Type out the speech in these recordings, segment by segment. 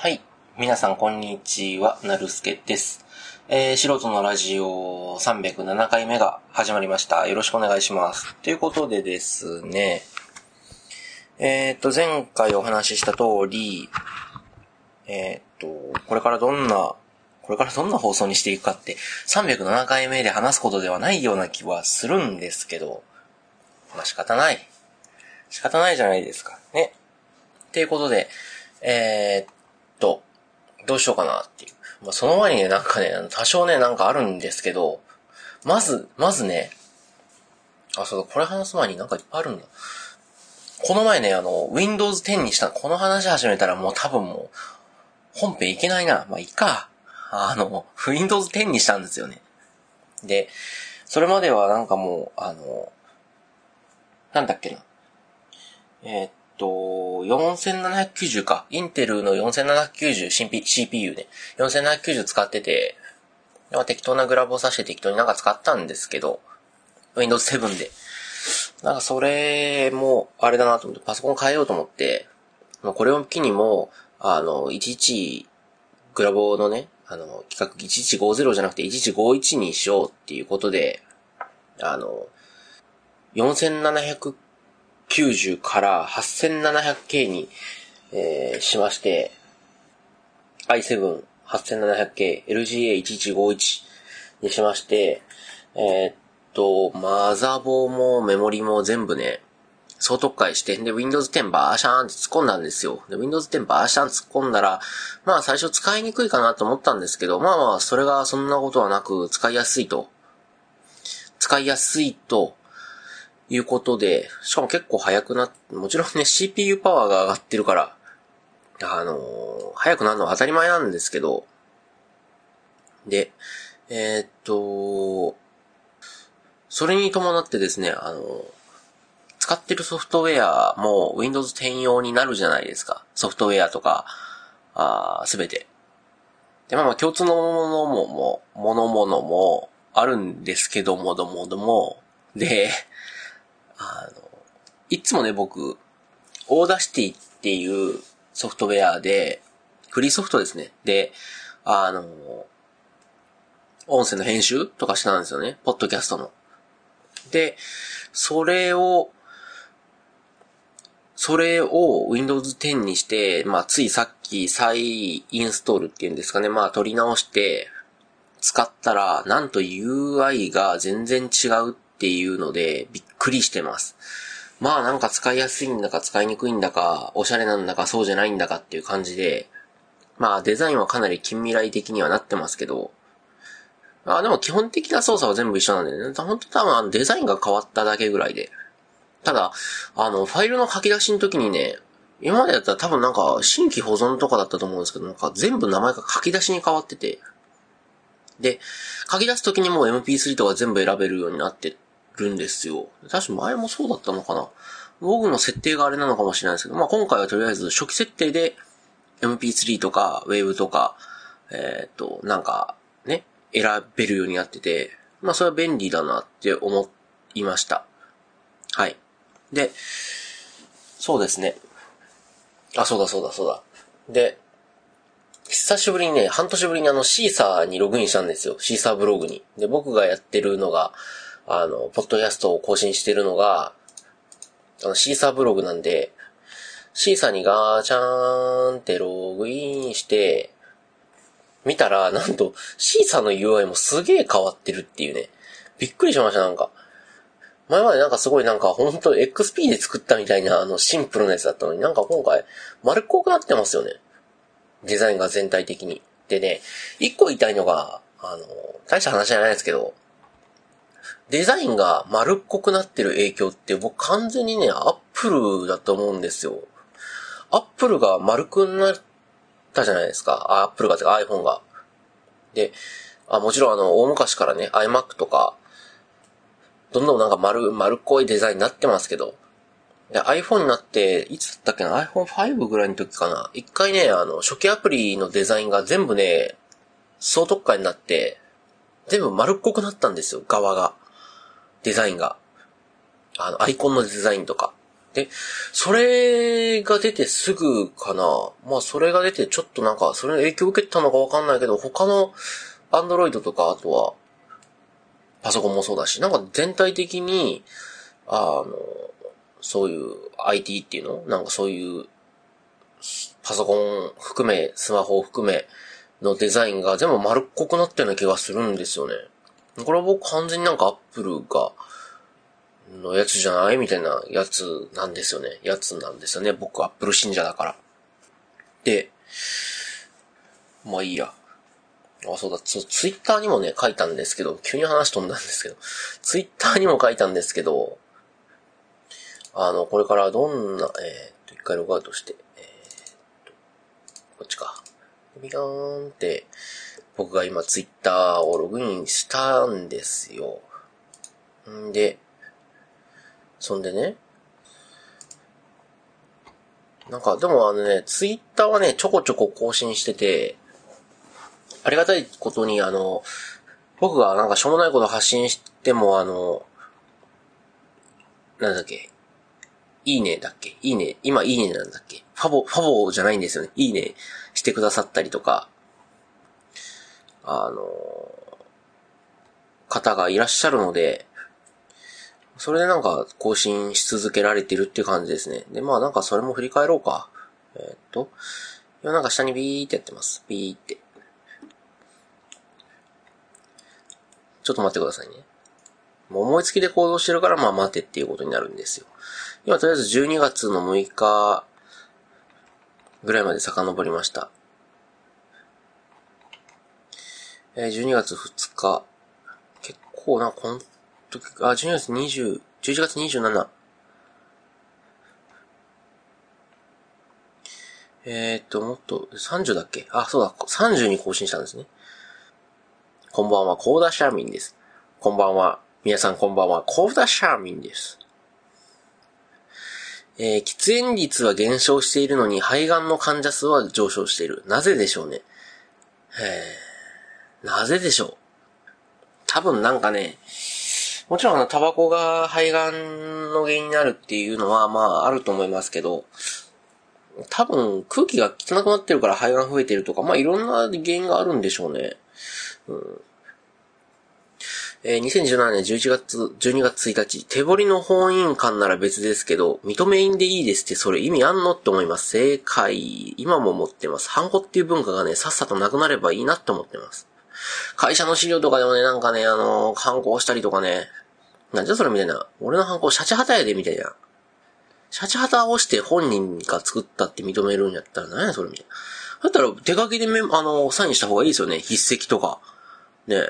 はい。皆さん、こんにちは。なるすけです。えー、素人のラジオ307回目が始まりました。よろしくお願いします。ということでですね、えー、っと、前回お話しした通り、えー、っと、これからどんな、これからどんな放送にしていくかって、307回目で話すことではないような気はするんですけど、まあ仕方ない。仕方ないじゃないですか。ね。っていうことで、えー、っと、どうしようかなっていう。まあ、その前にね、なんかね、多少ね、なんかあるんですけど、まず、まずね、あ、そうだ、これ話す前になんかいっぱいあるんだ。この前ね、あの、Windows 10にした、この話始めたらもう多分もう、本編いけないな。まあ、いいか。あの、Windows 10にしたんですよね。で、それまではなんかもう、あの、なんだっけな。えー、っっと、4790か。インテルの4790 CPU ね。4790使ってて、適当なグラブを挿して適当になんか使ったんですけど、Windows 7で。なんかそれも、あれだなと思って、パソコン変えようと思って、もうこれを機にも、あの、11、グラボのね、あの、企画1150じゃなくて1151にしようっていうことで、あの、4700 90から 8700K に、えー、しまして、i7 8700K LGA1151 にしまして、えー、っと、マザボもメモリも全部ね、総特化して、で、Windows 10バーシャーンって突っ込んだんですよ。で、Windows 10バーシャーン突っ込んだら、まあ最初使いにくいかなと思ったんですけど、まあまあ、それがそんなことはなく、使いやすいと。使いやすいと、いうことで、しかも結構早くなっ、もちろんね、CPU パワーが上がってるから、あのー、早くなるのは当たり前なんですけど、で、えー、っと、それに伴ってですね、あのー、使ってるソフトウェアも Windows 10用になるじゃないですか。ソフトウェアとか、あすべて。で、まあまあ共通のものも、も、ものものもあるんですけども、どもども、で、あの、いつもね、僕、 Audacity っていうソフトウェアで、フリーソフトですね。で、あの、音声の編集とかしてたんですよね。ポッドキャストの。で、それを、それを Windows 10にして、まあ、ついさっき再インストールっていうんですかね。まあ、取り直して、使ったら、なんと UI が全然違うっっていうので、びっくりしてます。まあなんか使いやすいんだか使いにくいんだか、おしゃれなんだかそうじゃないんだかっていう感じで、まあデザインはかなり近未来的にはなってますけど、あでも基本的な操作は全部一緒なんでね、本当多分デザインが変わっただけぐらいで。ただ、あの、ファイルの書き出しの時にね、今までだったら多分なんか新規保存とかだったと思うんですけど、なんか全部名前が書き出しに変わってて、で、書き出す時にもう MP3 とか全部選べるようになってるんですよ。確か前もそうだったのかな。僕の設定があれなのかもしれないですけど、まあ今回はとりあえず初期設定で MP3 とか Wave とか、えっ、と、なんかね、選べるようになってて、まあそれは便利だなって思いました。はい。で、そうですね。あ、そうだそうだそうだ。で、久しぶりにね、半年ぶりにあのシーサーにログインしたんですよ。シーサーブログに。で、僕がやってるのが、あの、ポッドキャストを更新してるのが、あの、シーサーブログなんで、シーサーにガーチャーンってログインして、見たら、なんと、シーサーの UI もすげえ変わってるっていうね。びっくりしました、なんか。前までなんかすごいなんか、ほんと XP で作ったみたいな、あの、シンプルなやつだったのに、なんか今回、丸っこくなってますよね。デザインが全体的に。でね、一個言いたいのが、あの、大した話じゃないですけど、デザインが丸っこくなってる影響って僕完全にね、アップルだと思うんですよ。アップルが丸くなったじゃないですか。アップルが、か iPhone が。で、あ、もちろんあの、大昔からね、iMac とか、どんどんなんか丸、丸っこいデザインになってますけど、で、iPhone になって、いつだったっけな ?iPhone5 ぐらいの時かな一回ね、あの、初期アプリのデザインが全部ね、総特化になって、全部丸っこくなったんですよ、側が。デザインが。あの、アイコンのデザインとか。で、それが出てすぐかな。まあ、それが出てちょっとなんか、それの影響を受けたのかわかんないけど、他のアンドロイドとか、あとは、パソコンもそうだし、なんか全体的に、あの、そういう IT っていうの？なんかそういう、パソコン含め、スマホ含めのデザインが全部丸っこくなったような気がするんですよね。これは僕完全になんかアップルが、のやつじゃないみたいなやつなんですよね。やつなんですよね。僕アップル信者だから。で、まあいいや。あ、そうだ、ツツイッターにもね、書いたんですけど、急に話飛んだんですけど、ツイッターにも書いたんですけど、あの、これからどんな、えー、っと、一回ログアウトして、えー、っと、こっちか。ビガーンって、僕が今ツイッターをログインしたんですよ。んで、そんでね、なんか、でもあのね、ツイッターはね、ちょこちょこ更新してて、ありがたいことに、あの、僕がなんかしょうもないこと発信しても、あの、なんだっけ、いいねだっけいいね、今いいねなんだっけファボ、ファボじゃないんですよね。いいねしてくださったりとか、あの、方がいらっしゃるので、それでなんか更新し続けられてるっていう感じですね。で、まあなんかそれも振り返ろうか。えー、っと、今なんか下にビーってやってます。ビーって。ちょっと待ってくださいね。もう思いつきで行動してるから、まあ待てっていうことになるんですよ。今とりあえず12月の6日ぐらいまで遡りました。えー、12月2日。結構な、この時、あ、12月20、11月27。えー、っと、もっと、30だっけ？あ、そうだ、30に更新したんですね。こんばんは、コーダシャーミンです。こんばんは。皆さんこんばんは、コーダシャーミンです。えー、喫煙率は減少しているのに肺がんの患者数は上昇している。なぜでしょうね？えー、なぜでしょう？多分なんかね、もちろんあの、タバコが肺がんの原因になるっていうのは、まあ、あると思いますけど、多分空気が汚くなってるから肺がん増えてるとか、まあいろんな原因があるんでしょうね。うん。えー、2017年11月、12月1日、手彫りの本印館なら別ですけど、認め印でいいですってそれ意味あんのって思います。正解。今も思ってます。ハンコっていう文化がね、さっさとなくなればいいなって思ってます。会社の資料とかでもね、なんかね、あのー、ハンコをしたりとかね、なんじゃそれみたいな。俺のハンコ、シャチハタやで、みたいな。シャチハタをして本人が作ったって認めるんやったら何やそれみたいな。だったら手書きでめ、あの、サインした方がいいですよね。筆跡とか。ね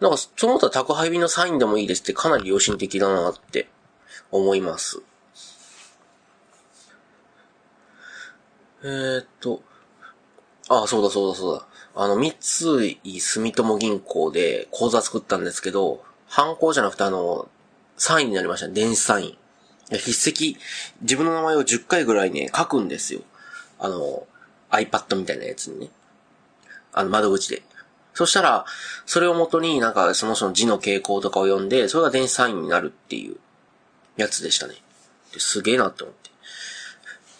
なんか、その他宅配便のサインでもいいですってかなり良心的だなって思います。えー、っと、あ、そうだそうだそうだ。あの、三井住友銀行で口座作ったんですけど、犯行じゃなくてあの、サインになりましたね。電子サイン。筆跡、自分の名前を10回ぐらいね、書くんですよ。あの、iPad みたいなやつにね。あの、窓口で。そしたら、それをもとになんかその人の字の傾向とかを読んで、それが電子サインになるっていうやつでしたね。すげえなって思って。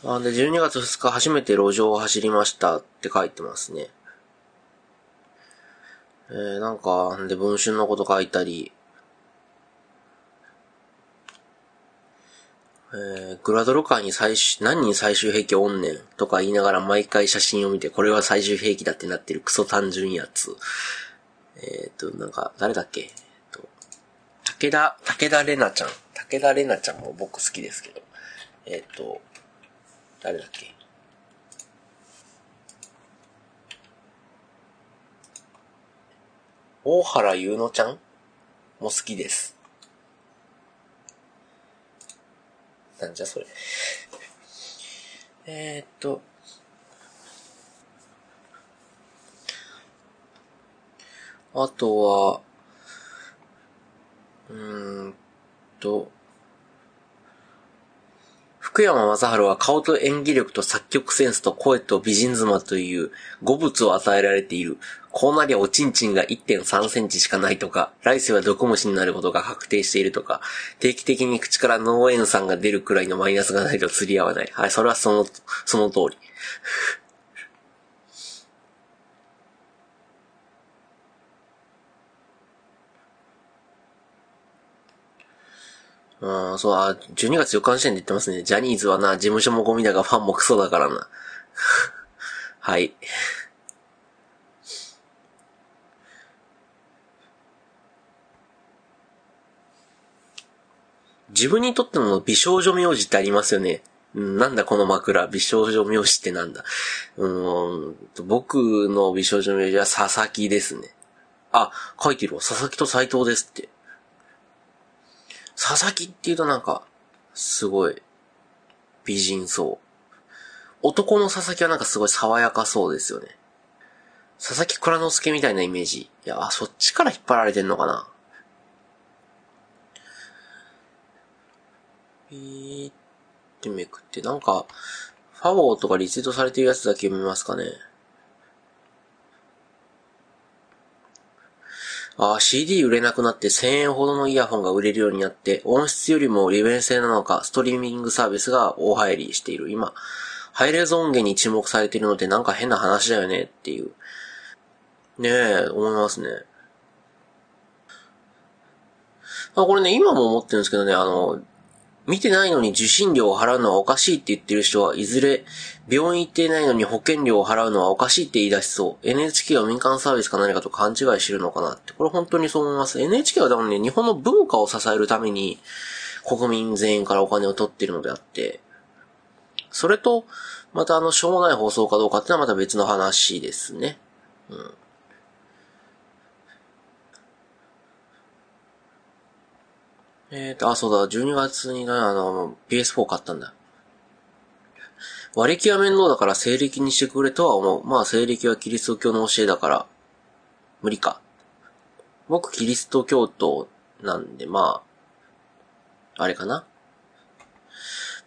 あで、12月2日初めて路上を走りましたって書いてますね。えー、なんか、で、文春のこと書いたり、えー、グラドルカーに最終、何人最終兵器おんねんとか言いながら毎回写真を見て、これは最終兵器だってなってるクソ単純やつ。えっ、と、なんか、誰だっけ？えっと、武田、武田玲奈ちゃん。武田玲奈ちゃんも僕好きですけど。えっ、と、誰だっけ？大原優乃ちゃん？も好きです。なんじゃそれ。えー、っと、あとは、うーんと、福山雅治は顔と演技力と作曲センスと声と美人妻という五物を与えられている。こうなりゃおちんちんが1.3センチしかないとか、来世は毒虫になることが確定しているとか、定期的に口から脳炎酸が出るくらいのマイナスがないと釣り合わない。はい、それはその、その通り。うん、そう、あ、12月4日の時点で言ってますね。ジャニーズはな、事務所もゴミだがファンもクソだからな。はい。自分にとっての美少女名字ってありますよね。なんだこの枕、美少女名字ってなんだ。うん、僕の美少女名字は佐々木ですね。あ、書いてるわ。佐々木と斎藤ですって。佐々木って言うとなんか、すごい、美人そう。男の佐々木はなんかすごい爽やかそうですよね。佐々木蔵之介みたいなイメージ。いや、そっちから引っ張られてんのかな。ピーってめくって、なんか、ファボーとかリツイートされてるやつだけ読みますかね。ああ、CD 売れなくなって1000円ほどのイヤホンが売れるようになって、音質よりも利便性なのか、ストリーミングサービスが大流行りしている今。ハイレゾ音源に注目されてるのってなんか変な話だよねっていう。ねえ、思いますね。まあ、これね、今も思ってるんですけどね、あの、見てないのに受信料を払うのはおかしいって言ってる人はいずれ、病院行っていないのに保険料を払うのはおかしいって言い出しそう。NHK は民間サービスか何かと勘違いしてるのかなって。これ本当にそう思います。NHK は多分ね、日本の文化を支えるために、国民全員からお金を取ってるのであって、それと、またあの、しょうもない放送かどうかってのはまた別の話ですね。うん。えっ、ー、と、あ、そうだ、12月にあの、PS4 買ったんだ。割りは面倒だから西暦にしてくれとは思う。まあ西暦はキリスト教の教えだから、無理か。僕キリスト教徒なんで、まあ、あれかな。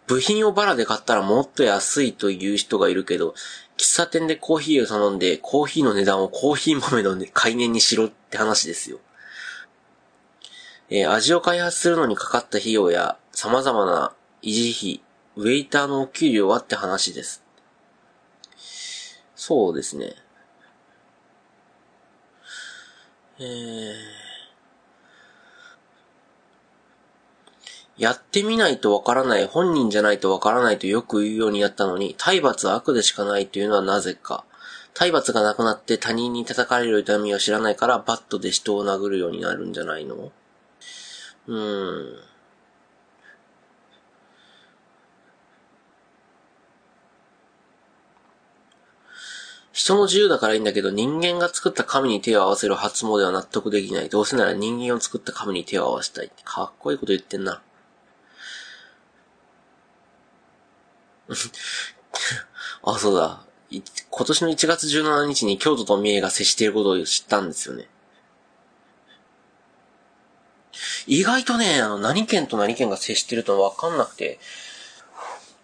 部品をバラで買ったらもっと安いという人がいるけど、喫茶店でコーヒーを頼んで、コーヒーの値段をコーヒー豆の買い値にしろって話ですよ。えー、味を開発するのにかかった費用や様々な維持費、ウェイターのお給料はって話です。そうですね。えー、やってみないとわからない、本人じゃないとわからないとよく言うようになったのに、体罰は悪でしかないというのはなぜか。体罰がなくなって他人に叩かれる痛みを知らないからバットで人を殴るようになるんじゃないの？うん。人の自由だからいいんだけど、人間が作った神に手を合わせる発毛では納得できない。どうせなら人間を作った神に手を合わせたい、かっこいいこと言ってんな。あ、そうだ。今年の1月17日に京都と三重が接していることを知ったんですよね。意外とね、あの、何県と何県が接してるとわかんなくて、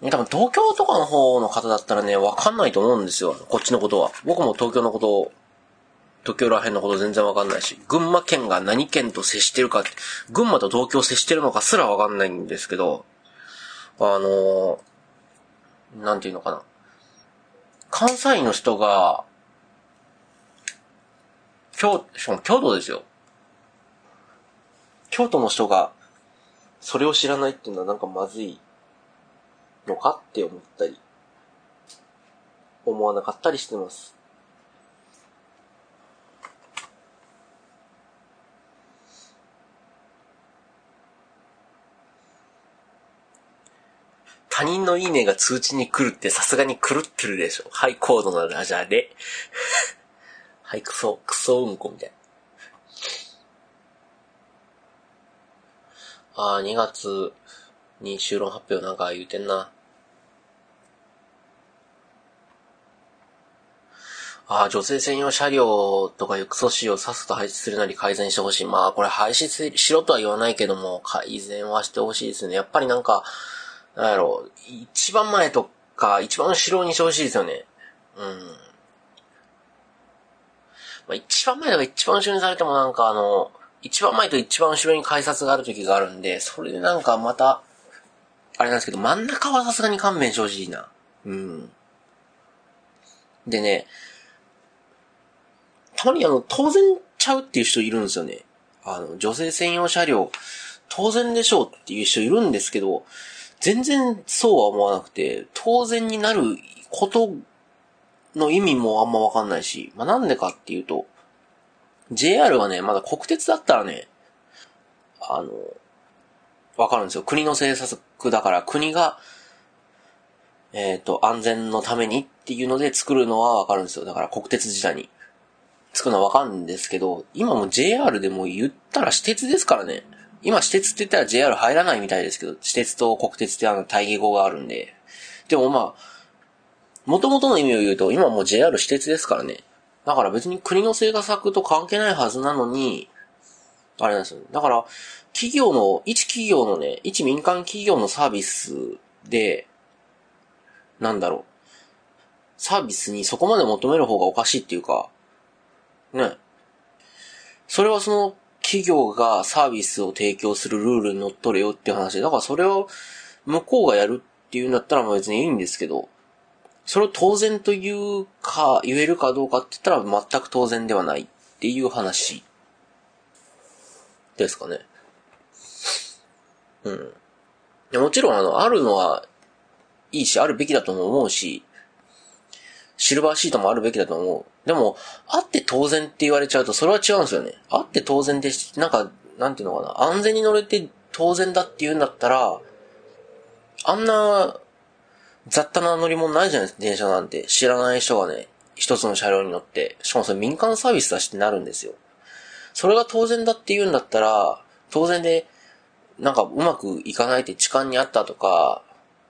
多分東京とかの方の方だったらね、わかんないと思うんですよ。こっちのことは。僕も東京のこと、東京ら辺のこと全然わかんないし、群馬県が何県と接してるか、群馬と東京接してるのかすらわかんないんですけど、あのなんていうのかな。関西の人が、京、しかも京都ですよ。京都の人が、それを知らないっていうのはなんかまずいのかって思ったり、思わなかったりしてます。他人のいいねが通知に来るってさすがに狂ってるでしょ。はい、高度なダジャレ。はい、クソ、クソうんこみたいな。ああ、2月に就論発表なんか言うてんな。ああ、女性専用車両とかいうクソ死をさっさと廃止するなり改善してほしい。まあ、これ廃止しろとは言わないけども、改善はしてほしいですね。やっぱりなんか、なんやろう、一番前とか、一番後ろにしてほしいですよね。うん。まあ、一番前とか一番後ろにされてもなんかあの、一番前と一番後ろに改札がある時があるんで、それでなんかまた、あれなんですけど、真ん中はさすがに勘弁してほしいな。うん。でね、たまにあの、当然ちゃうっていう人いるんですよね。あの、女性専用車両、当然でしょうっていう人いるんですけど、全然そうは思わなくて、当然になることの意味もあんまわかんないし、まあ、なんでかっていうと、JR はね、まだ国鉄だったらね、あの、わかるんですよ。国の政策だから国が、えっ、ー、と、安全のためにっていうので作るのはわかるんですよ。だから国鉄時代に。作るのはわかるんですけど、今も JR でも言ったら私鉄ですからね。今私鉄って言ったら JR 入らないみたいですけど、私鉄と国鉄ってあの対義語があるんで。でもまあ、元々の意味を言うと、今もう JR 私鉄ですからね。だから別に国の政策と関係ないはずなのに、あれなんですよ。だから、企業の、一企業のね、一民間企業のサービスで、なんだろう。サービスにそこまで求める方がおかしいっていうか、ね。それはその企業がサービスを提供するルールに乗っ取れよっていう話で、だからそれを向こうがやるっていうんだったら別にいいんですけど、それを当然というか、言えるかどうかって言ったら全く当然ではないっていう話ですかね。うん。もちろんあの、あるのはいいし、あるべきだとも思うし、シルバーシートもあるべきだと思う。でも、あって当然って言われちゃうと、それは違うんですよね。あって当然で、なんか、なんていうのかな。安全に乗れて当然だって言うんだったら、あんな、雑多な乗り物ないじゃないですか、電車なんて。知らない人がね、一つの車両に乗って。しかもそれ民間サービスだしってなるんですよ。それが当然だって言うんだったら、当然で、なんかうまくいかないって痴漢にあったとか、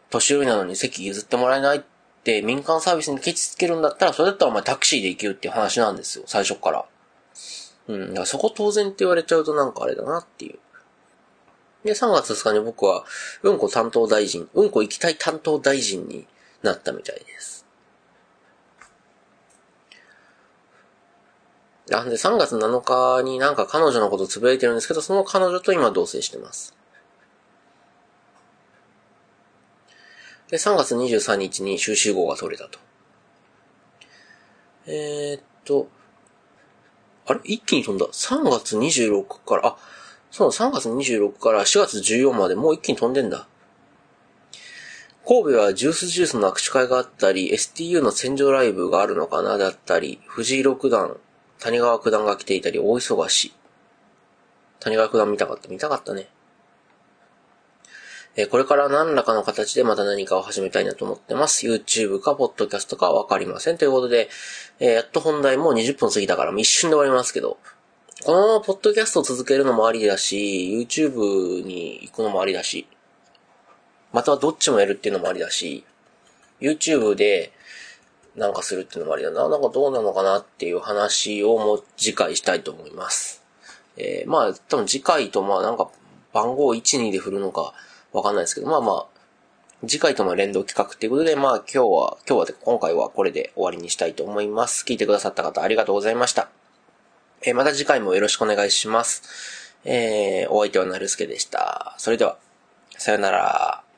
年寄りなのに席譲ってもらえないって民間サービスにケチつけるんだったら、それだったらお前タクシーで行けるっていう話なんですよ、最初から。うん、だからそこ当然って言われちゃうとなんかあれだなっていう。で、3月2日に僕は、うんこ担当大臣、うんこ行きたい担当大臣になったみたいです。なんで3月7日になんか彼女のことつぶやいてるんですけど、その彼女と今同棲してます。で、3月23日に収集号が取れたと。えー、っと、あれ？一気に飛んだ。3月26から、あ、そう、3月26から4月14までもう一気に飛んでんだ。神戸はジュースジュースの握手会があったり、STU の戦場ライブがあるのかなだったり、藤井六段、谷川九段が来ていたり、大忙し。谷川九段見たかった？見たかったね。えこれから何らかの形でまた何かを始めたいなと思ってます。YouTube か Podcast かわかりません。ということで、えー、やっと本題もう20分過ぎたから一瞬で終わりますけど、このままポッドキャストを続けるのもありだし、YouTube に行くのもありだし、またはどっちもやるっていうのもありだし、YouTube でなんかするっていうのもありだな。なんかどうなのかなっていう話をもう次回したいと思います。えー、まあ、多分次回とまあなんか番号1、2で振るのか、わかんないですけど、まあまあ、次回との連動企画っていうことで、まあ今日は、今日は今回はこれで終わりにしたいと思います。聞いてくださった方ありがとうございました。えー、また次回もよろしくお願いします。えー、お相手はなるすけでした。それでは、さよなら。